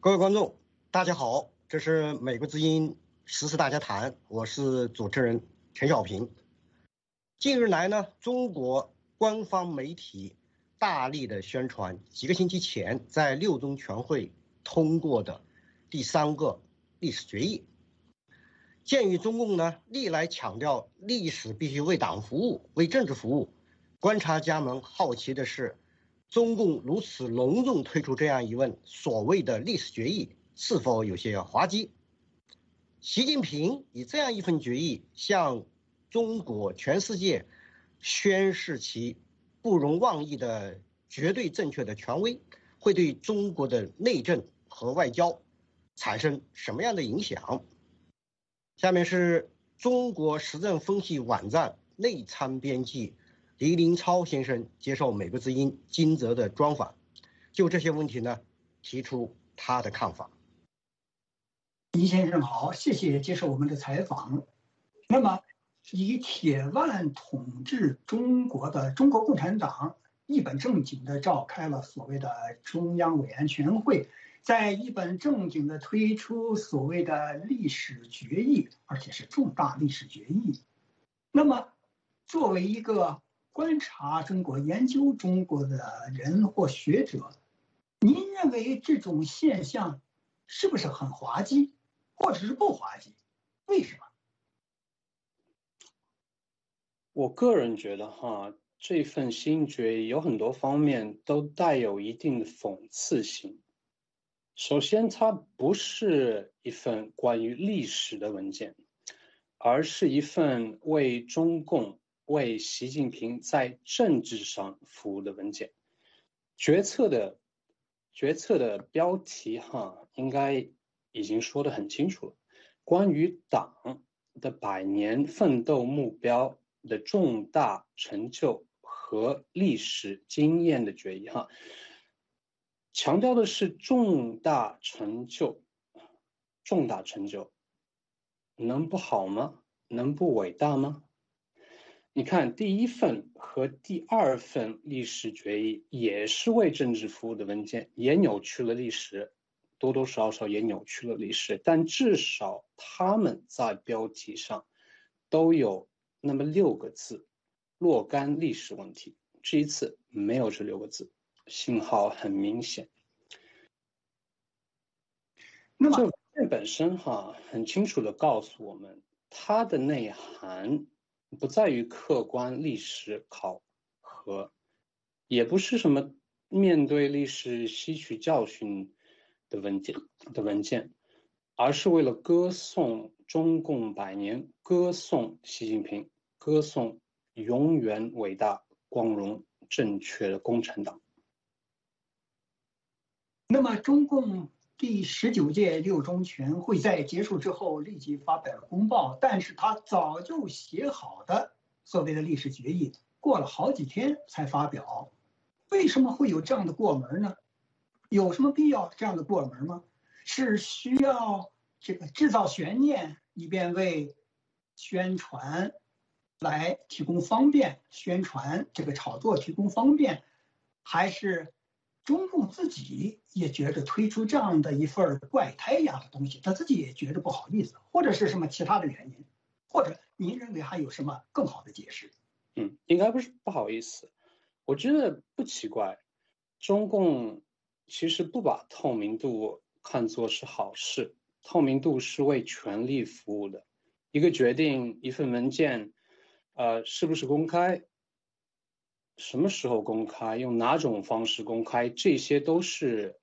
各位观众，大家好，这是美国之音时事大家谈，我是主持人陈小平。近日来呢，中国官方媒体大力的宣传几个星期前在六中全会通过的第三个历史决议。鉴于中共呢历来强调历史必须为党服务、为政治服务，观察家们好奇的是。中共如此隆重推出这样一份所谓的历史决议，是否有些滑稽？习近平以这样一份决议向中国全世界宣示其不容妄议的绝对正确的权威，会对中国的内政和外交产生什么样的影响？下面是中国时政分析网站内参编辑。黎林超先生接受美国之音金泽的专访，就这些问题呢，提出他的看法。黎先生好，谢谢接受我们的采访。那么，以铁腕统治中国的中国共产党一本正经的召开了所谓的中央委员全会，在一本正经的推出所谓的历史决议，而且是重大历史决议。那么，作为一个观察中国、研究中国的人或学者，您认为这种现象是不是很滑稽，或者是不滑稽？为什么？我个人觉得，哈，这份新决议有很多方面都带有一定的讽刺性。首先，它不是一份关于历史的文件，而是一份为中共。为习近平在政治上服务的文件，决策的决策的标题哈，应该已经说得很清楚了。关于党的百年奋斗目标的重大成就和历史经验的决议哈，强调的是重大成就，重大成就，能不好吗？能不伟大吗？你看，第一份和第二份历史决议也是为政治服务的文件，也扭曲了历史，多多少少也扭曲了历史。但至少他们在标题上都有那么六个字：若干历史问题。这一次没有这六个字，信号很明显。那么这本身哈，很清楚的告诉我们它的内涵。不在于客观历史考核，也不是什么面对历史吸取教训的文件的文件，而是为了歌颂中共百年，歌颂习近平，歌颂永远伟大、光荣、正确的共产党。那么，中共。第十九届六中全会在结束之后立即发表了公报，但是他早就写好的所谓的历史决议，过了好几天才发表，为什么会有这样的过门呢？有什么必要这样的过门吗？是需要这个制造悬念，以便为宣传来提供方便，宣传这个炒作提供方便，还是？中共自己也觉得推出这样的一份怪胎一样的东西，他自己也觉得不好意思，或者是什么其他的原因，或者您认为还有什么更好的解释？嗯，应该不是不好意思，我觉得不奇怪。中共其实不把透明度看作是好事，透明度是为权力服务的。一个决定，一份文件，呃，是不是公开？什么时候公开？用哪种方式公开？这些都是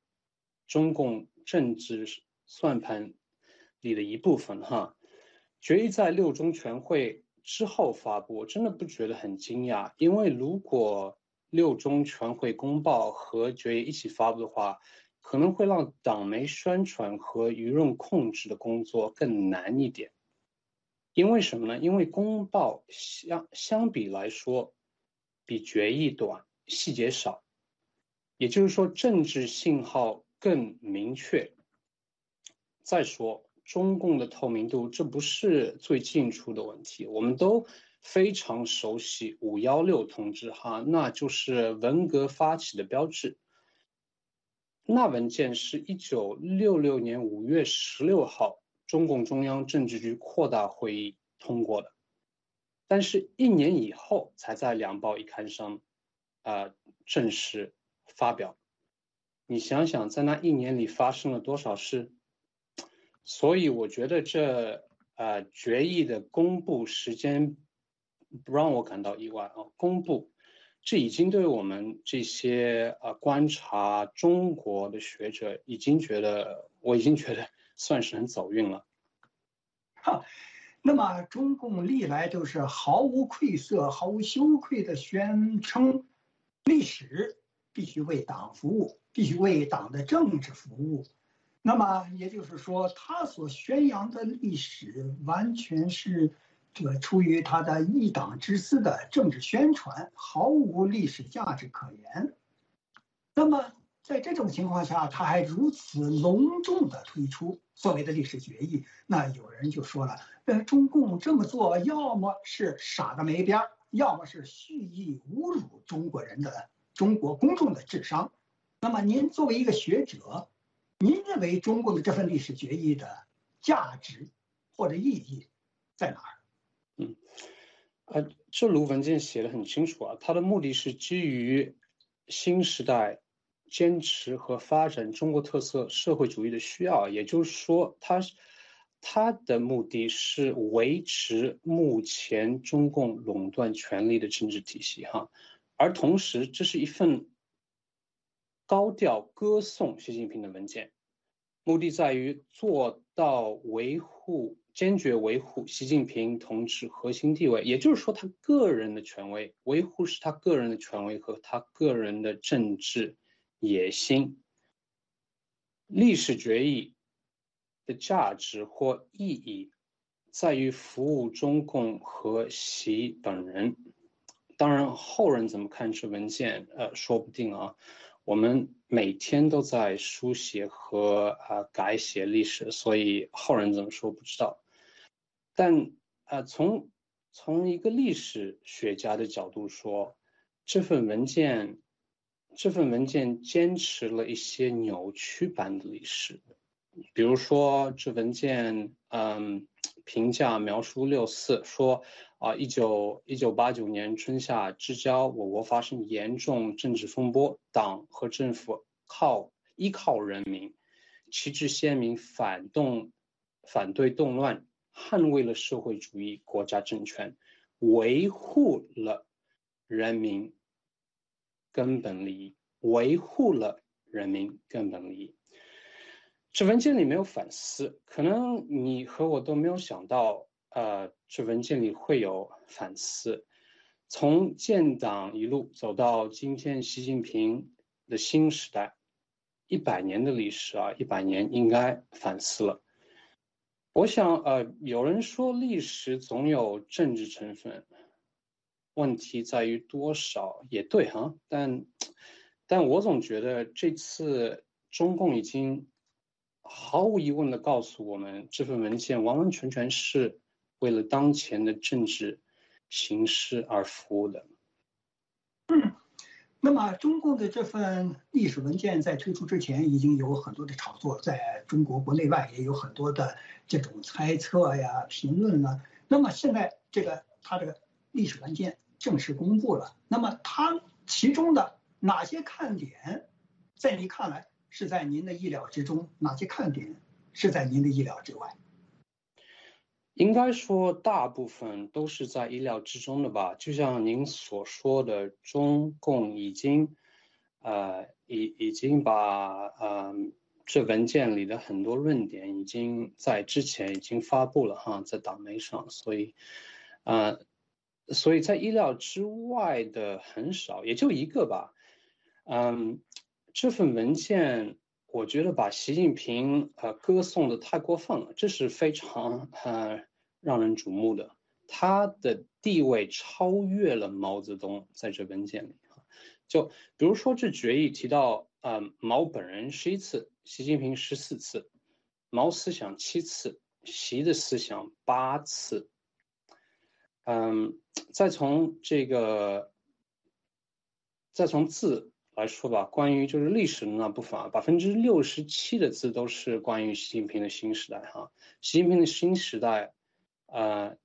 中共政治算盘里的一部分哈。决议在六中全会之后发布，我真的不觉得很惊讶，因为如果六中全会公报和决议一起发布的话，可能会让党媒宣传和舆论控制的工作更难一点。因为什么呢？因为公报相相比来说。比决议短，细节少，也就是说政治信号更明确。再说中共的透明度，这不是最近出的问题，我们都非常熟悉五幺六通知哈，那就是文革发起的标志。那文件是一九六六年五月十六号中共中央政治局扩大会议通过的，但是一年以后才在两报一刊上，啊正式发表。你想想，在那一年里发生了多少事？所以我觉得这呃决议的公布时间不让我感到意外啊，公布。这已经对我们这些呃观察中国的学者已经觉得，我已经觉得 算是很走运了。哈，那么中共历来都是毫无愧色、毫无羞愧的宣称，历史必须为党服务，必须为党的政治服务。那么也就是说，他所宣扬的历史完全是。这个出于他的一党之私的政治宣传，毫无历史价值可言。那么在这种情况下，他还如此隆重地推出所谓的历史决议，那有人就说了：，呃，中共这么做，要么是傻的没边儿，要么是蓄意侮辱中国人的中国公众的智商。那么您作为一个学者，您认为中共的这份历史决议的价值或者意义在哪儿？嗯，呃，这卢文件写的很清楚啊，它的目的是基于新时代坚持和发展中国特色社会主义的需要，也就是说，它它的目的是维持目前中共垄断权力的政治体系哈，而同时，这是一份高调歌颂习近平的文件，目的在于做到维护。坚决维护习近平同志核心地位，也就是说，他个人的权威，维护是他个人的权威和他个人的政治野心。历史决议的价值或意义，在于服务中共和习本人。当然，后人怎么看这文件，呃，说不定啊。我们每天都在书写和啊改写历史，所以后人怎么说不知道。但啊，从从一个历史学家的角度说，这份文件，这份文件坚持了一些扭曲版的历史，比如说这文件，嗯，评价描述六四说啊，一九一九八九年春夏之交，我国发生严重政治风波，党和政府靠依靠人民，旗帜鲜明，反动，反对动乱。捍卫了社会主义国家政权，维护了人民根本利益，维护了人民根本利益。这文件里没有反思，可能你和我都没有想到，呃，这文件里会有反思。从建党一路走到今天，习近平的新时代，一百年的历史啊，一百年应该反思了。我想，呃，有人说历史总有政治成分，问题在于多少，也对哈。但，但我总觉得这次中共已经毫无疑问的告诉我们，这份文件完完全全是为了当前的政治形势而服务的。那么，中共的这份历史文件在推出之前，已经有很多的炒作，在中国国内外也有很多的这种猜测呀、评论啊。那么现在，这个他这个历史文件正式公布了，那么它其中的哪些看点，在你看来是在您的意料之中？哪些看点是在您的意料之外？应该说，大部分都是在意料之中的吧。就像您所说的，中共已经，呃，已已经把呃这文件里的很多论点已经在之前已经发布了哈，在党媒上。所以，呃，所以在意料之外的很少，也就一个吧。嗯，这份文件。我觉得把习近平呃歌颂的太过分了，这是非常呃让人瞩目的。他的地位超越了毛泽东，在这文件里就比如说这决议提到，呃，毛本人十一次，习近平十四次，毛思想七次，习的思想八次。嗯，再从这个，再从字来说吧，关于就是历史的那部分啊，百分之六十七的字都是关于习近平的新时代哈。习近平的新时代，呃，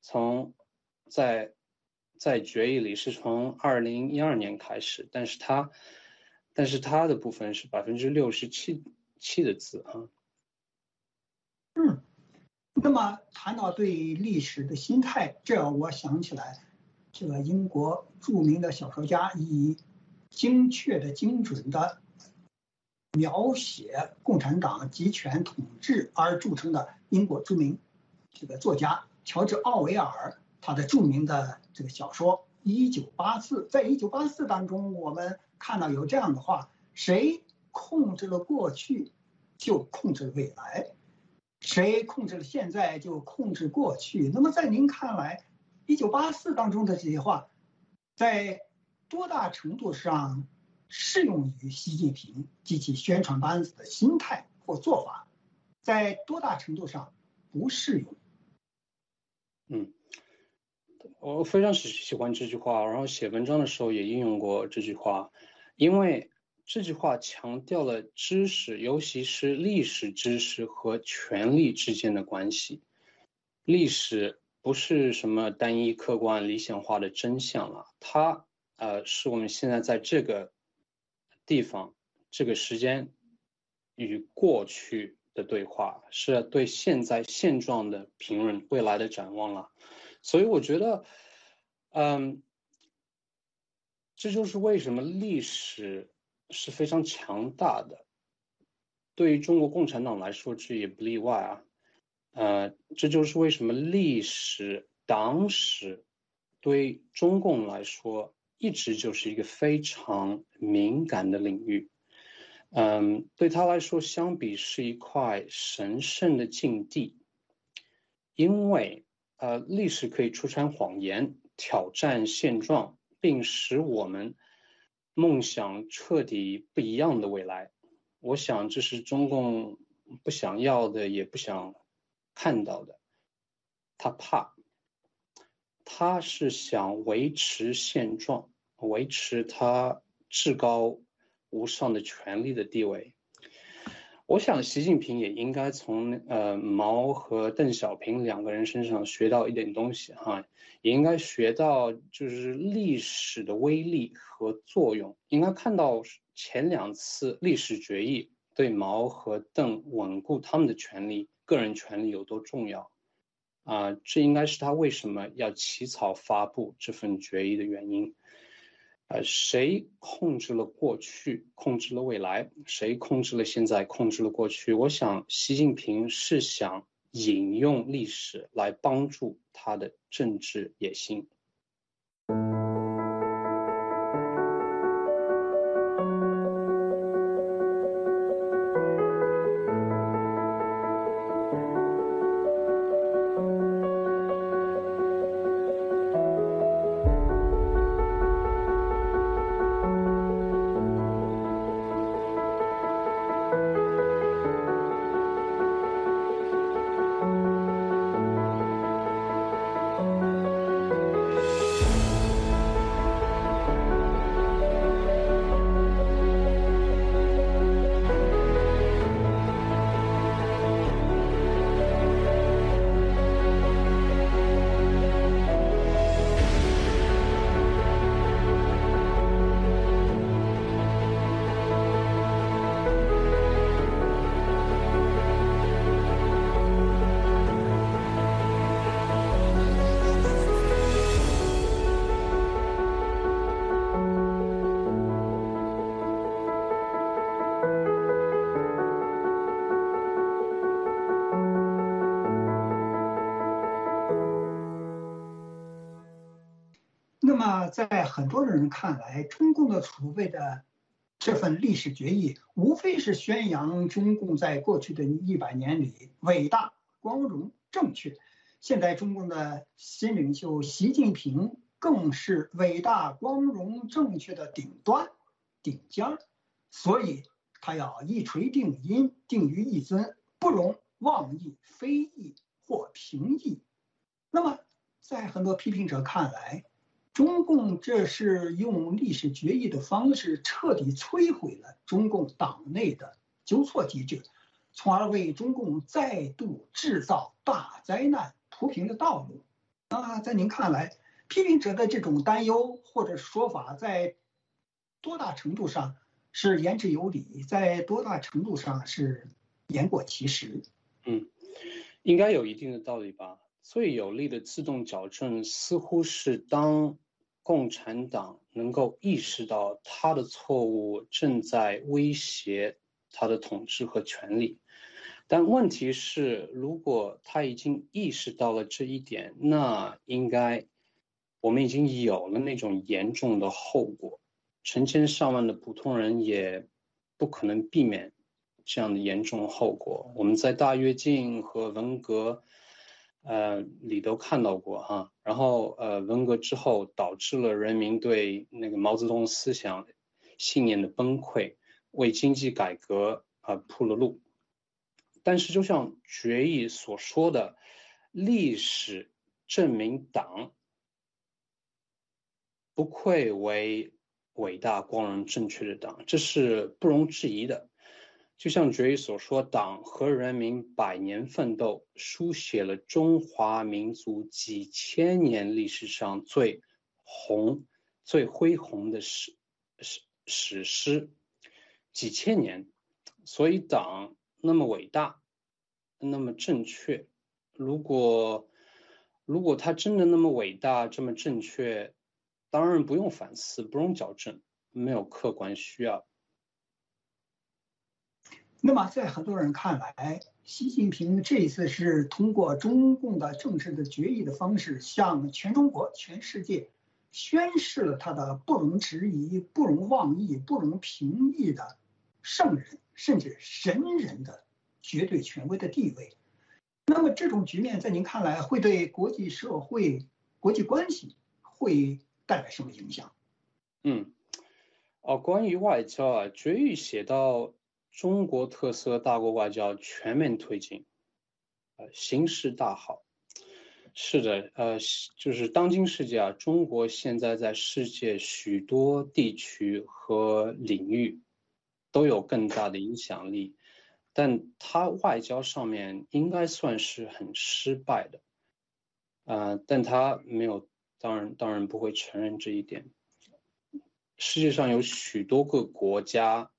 从在在决议里是从二零一二年开始，但是他，但是他的部分是百分之六十七七的字啊。嗯。那么谈到对历史的心态，这我想起来，这个英国著名的小说家以精确的、精准的描写共产党集权统治而著称的英国著名这个作家乔治·奥维尔，他的著名的这个小说《一九八四》。在《一九八四》当中，我们看到有这样的话：谁控制了过去，就控制了未来。谁控制了现在，就控制过去。那么，在您看来，一九八四当中的这些话，在多大程度上适用于习近平及其宣传班子的心态或做法，在多大程度上不适用？嗯，我非常喜喜欢这句话，然后写文章的时候也应用过这句话，因为。这句话强调了知识，尤其是历史知识和权力之间的关系。历史不是什么单一、客观、理想化的真相了，它呃是我们现在在这个地方、这个时间与过去的对话，是对现在现状的评论、未来的展望了。所以我觉得，嗯，这就是为什么历史。是非常强大的，对于中国共产党来说，这也不例外啊。呃，这就是为什么历史党史对中共来说一直就是一个非常敏感的领域。嗯，对他来说，相比是一块神圣的禁地，因为呃，历史可以出产谎言，挑战现状，并使我们。梦想彻底不一样的未来，我想这是中共不想要的，也不想看到的。他怕，他是想维持现状，维持他至高无上的权力的地位。我想，习近平也应该从呃毛和邓小平两个人身上学到一点东西哈，也应该学到就是历史的威力和作用，应该看到前两次历史决议对毛和邓稳固他们的权利、个人权利有多重要，啊，这应该是他为什么要起草发布这份决议的原因。呃，谁控制了过去，控制了未来？谁控制了现在，控制了过去？我想，习近平是想引用历史来帮助他的政治野心。在很多人看来，中共的储备的这份历史决议，无非是宣扬中共在过去的一百年里伟大、光荣、正确。现在中共的新领袖习近平更是伟大、光荣、正确的顶端、顶尖儿，所以他要一锤定音，定于一尊，不容妄议、非议或评议。那么，在很多批评者看来，中共这是用历史决议的方式彻底摧毁了中共党内的纠错机制，从而为中共再度制造大灾难铺平了道路。那在您看来，批评者的这种担忧或者说法，在多大程度上是言之有理，在多大程度上是言过其实？嗯，应该有一定的道理吧。最有力的自动矫正，似乎是当。共产党能够意识到他的错误正在威胁他的统治和权力，但问题是，如果他已经意识到了这一点，那应该我们已经有了那种严重的后果，成千上万的普通人也不可能避免这样的严重后果。我们在大跃进和文革。呃，里都看到过哈，然后呃，文革之后导致了人民对那个毛泽东思想信念的崩溃，为经济改革啊铺了路。但是，就像决议所说的，历史证明党不愧为伟大、光荣、正确的党，这是不容置疑的。就像决议所说，党和人民百年奋斗，书写了中华民族几千年历史上最红、最恢宏的史史史诗，几千年。所以，党那么伟大，那么正确。如果如果他真的那么伟大、这么正确，当然不用反思，不用矫正，没有客观需要。那么，在很多人看来，习近平这一次是通过中共的政治的决议的方式，向全中国、全世界宣示了他的不容置疑、不容妄议、不容评议的圣人甚至神人的绝对权威的地位。那么，这种局面在您看来，会对国际社会、国际关系会带来什么影响？嗯，哦，关于外交啊，决议写到。中国特色大国外交全面推进，呃，形势大好。是的，呃，就是当今世界啊，中国现在在世界许多地区和领域都有更大的影响力，但它外交上面应该算是很失败的，啊，但他没有，当然，当然不会承认这一点。世界上有许多个国家。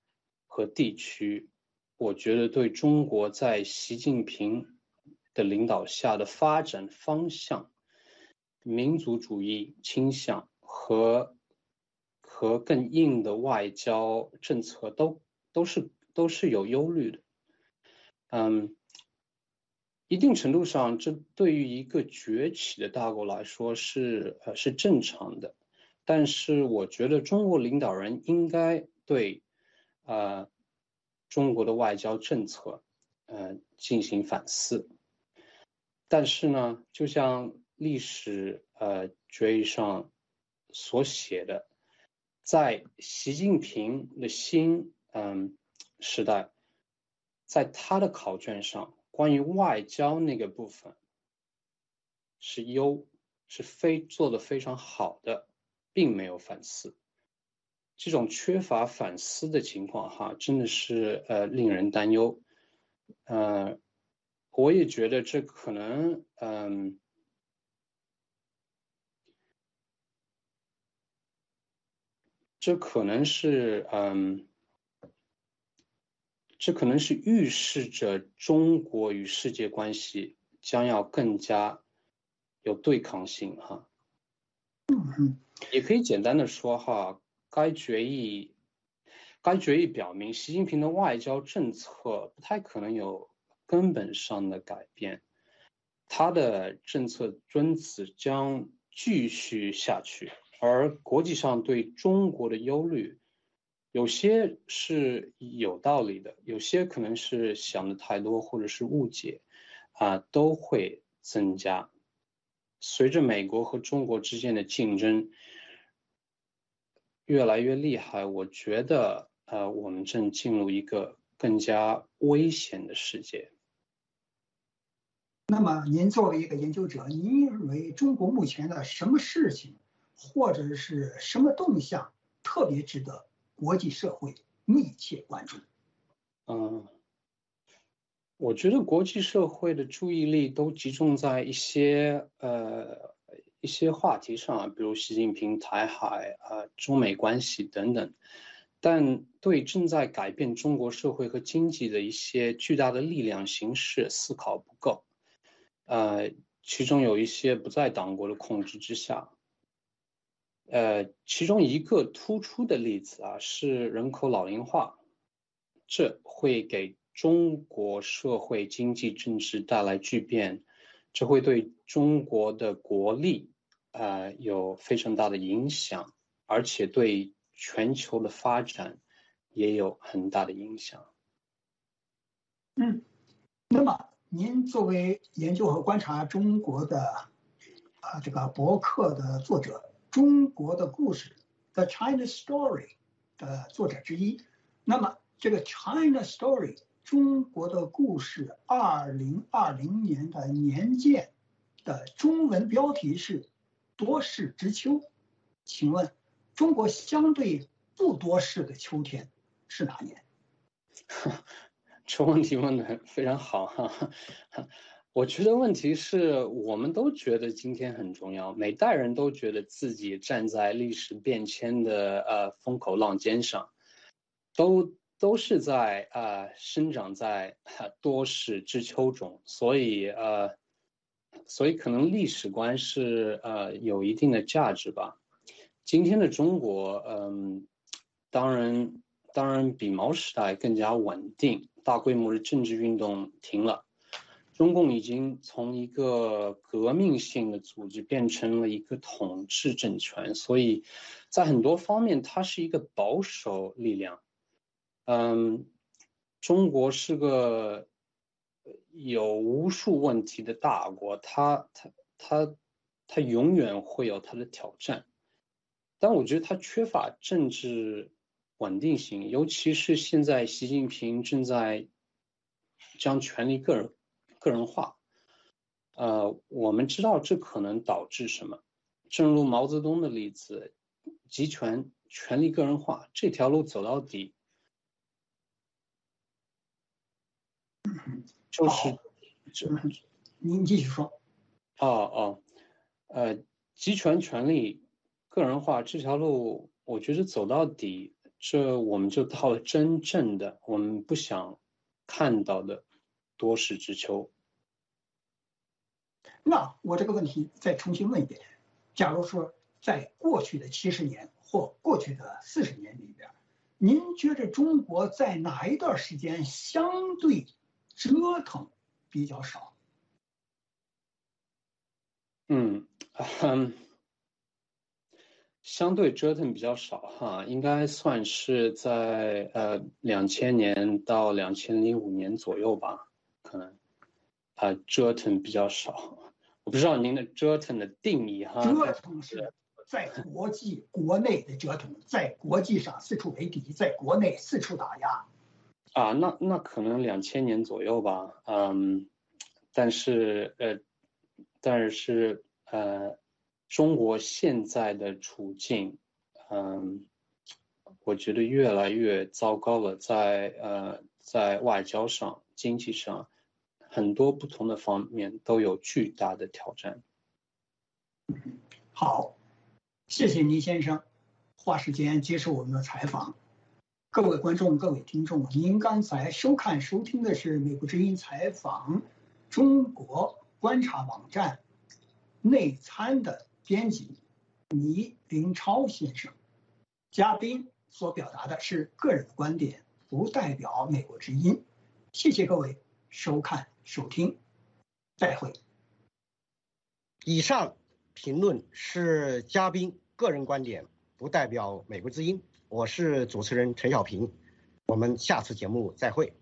和地区，我觉得对中国在习近平的领导下的发展方向、民族主义倾向和和更硬的外交政策，都都是都是有忧虑的。嗯，一定程度上，这对于一个崛起的大国来说是呃是正常的，但是我觉得中国领导人应该对。呃，中国的外交政策，呃，进行反思。但是呢，就像历史呃决议上所写的，在习近平的新嗯时代，在他的考卷上，关于外交那个部分是优，是非做的非常好的，并没有反思。这种缺乏反思的情况，哈，真的是呃令人担忧。呃，我也觉得这可能，嗯，这可能是，嗯，这可能是预示着中国与世界关系将要更加有对抗性，哈。嗯也可以简单的说，哈。该决议，该决议表明，习近平的外交政策不太可能有根本上的改变，他的政策遵子将继续下去。而国际上对中国的忧虑，有些是有道理的，有些可能是想的太多或者是误解，啊，都会增加。随着美国和中国之间的竞争越来越厉害，我觉得呃，我们正进入一个更加危险的世界。那么，您作为一个研究者，您认为中国目前的什么事情，或者是什么动向，特别值得国际社会密切关注？嗯，我觉得国际社会的注意力都集中在一些呃一些话题上，比如习近平台海啊、中美关系等等，但对正在改变中国社会和经济的一些巨大的力量形势思考不够。呃，其中有一些不在党国的控制之下。呃，其中一个突出的例子啊，是人口老龄化，这会给中国社会、经济、政治带来巨变，这会对中国的国力呃有非常大的影响，而且对全球的发展也有很大的影响。嗯，那么。您作为研究和观察中国的啊这个博客的作者，《中国的故事》The China Story 的作者之一，那么这个 China Story 中国的故事二零二零年的年鉴的中文标题是多事之秋，请问中国相对不多事的秋天是哪年？这问题问的非常好哈，我觉得问题是我们都觉得今天很重要，每代人都觉得自己站在历史变迁的呃风口浪尖上，都都是在呃生长在多事之秋中，所以呃，所以可能历史观是呃有一定的价值吧。今天的中国，嗯，当然当然比毛时代更加稳定。大规模的政治运动停了，中共已经从一个革命性的组织变成了一个统治政权，所以在很多方面它是一个保守力量。嗯，中国是个有无数问题的大国，它它它它永远会有它的挑战，但我觉得它缺乏政治。稳定性，尤其是现在习近平正在将权力个人个人化，呃，我们知道这可能导致什么？正如毛泽东的例子，集权、权力个人化这条路走到底，就是这。您继续说。哦哦，呃，集权、权力个人化这条路，我觉得走到底。这我们就到了真正的我们不想看到的多事之秋。那我这个问题再重新问一遍：假如说在过去的七十年或过去的四十年里边，您觉得中国在哪一段时间相对折腾比较少？嗯，嗯。相对折腾比较少哈，应该算是在呃两千年到两千零五年左右吧，可能，啊折腾比较少。我不知道您的折腾的定义哈。折腾是在国际国内的折腾，在国际上四处为敌，在国内四处打压。啊，那那可能两千年左右吧，嗯，但是呃，但是呃。中国现在的处境，嗯，我觉得越来越糟糕了。在呃，在外交上、经济上，很多不同的方面都有巨大的挑战。好，谢谢倪先生花时间接受我们的采访。各位观众、各位听众，您刚才收看、收听的是《美国之音》采访中国观察网站内参的。编辑倪林超先生，嘉宾所表达的是个人观点，不代表美国之音。谢谢各位收看收听，再会。以上评论是嘉宾个人观点，不代表美国之音。我是主持人陈小平，我们下次节目再会。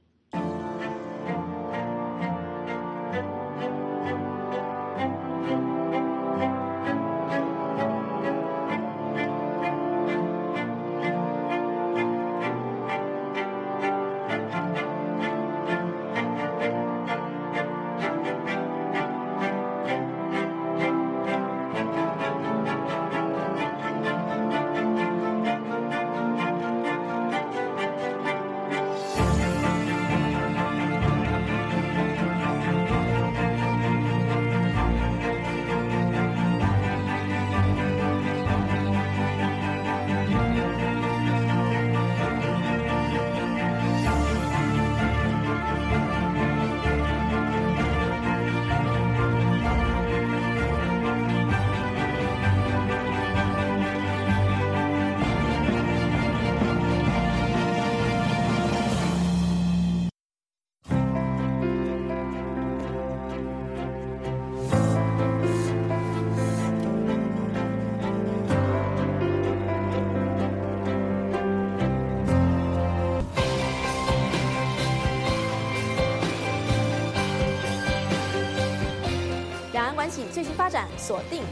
关系最新发展锁定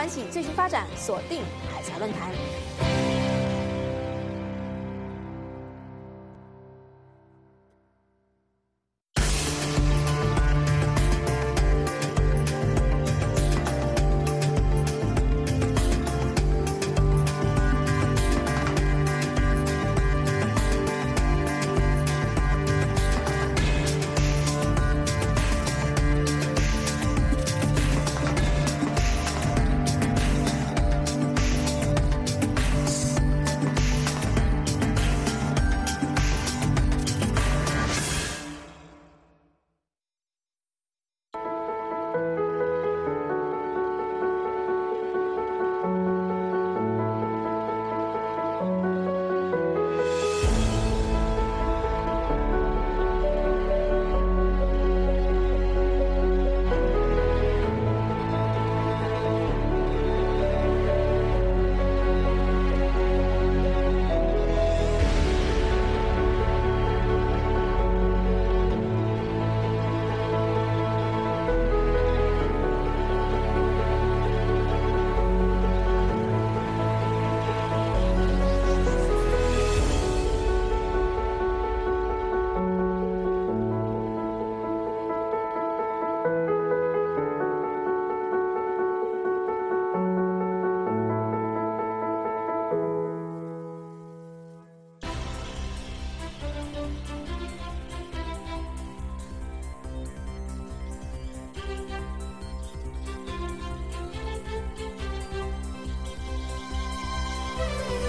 关系最新发展，锁定海峡论坛。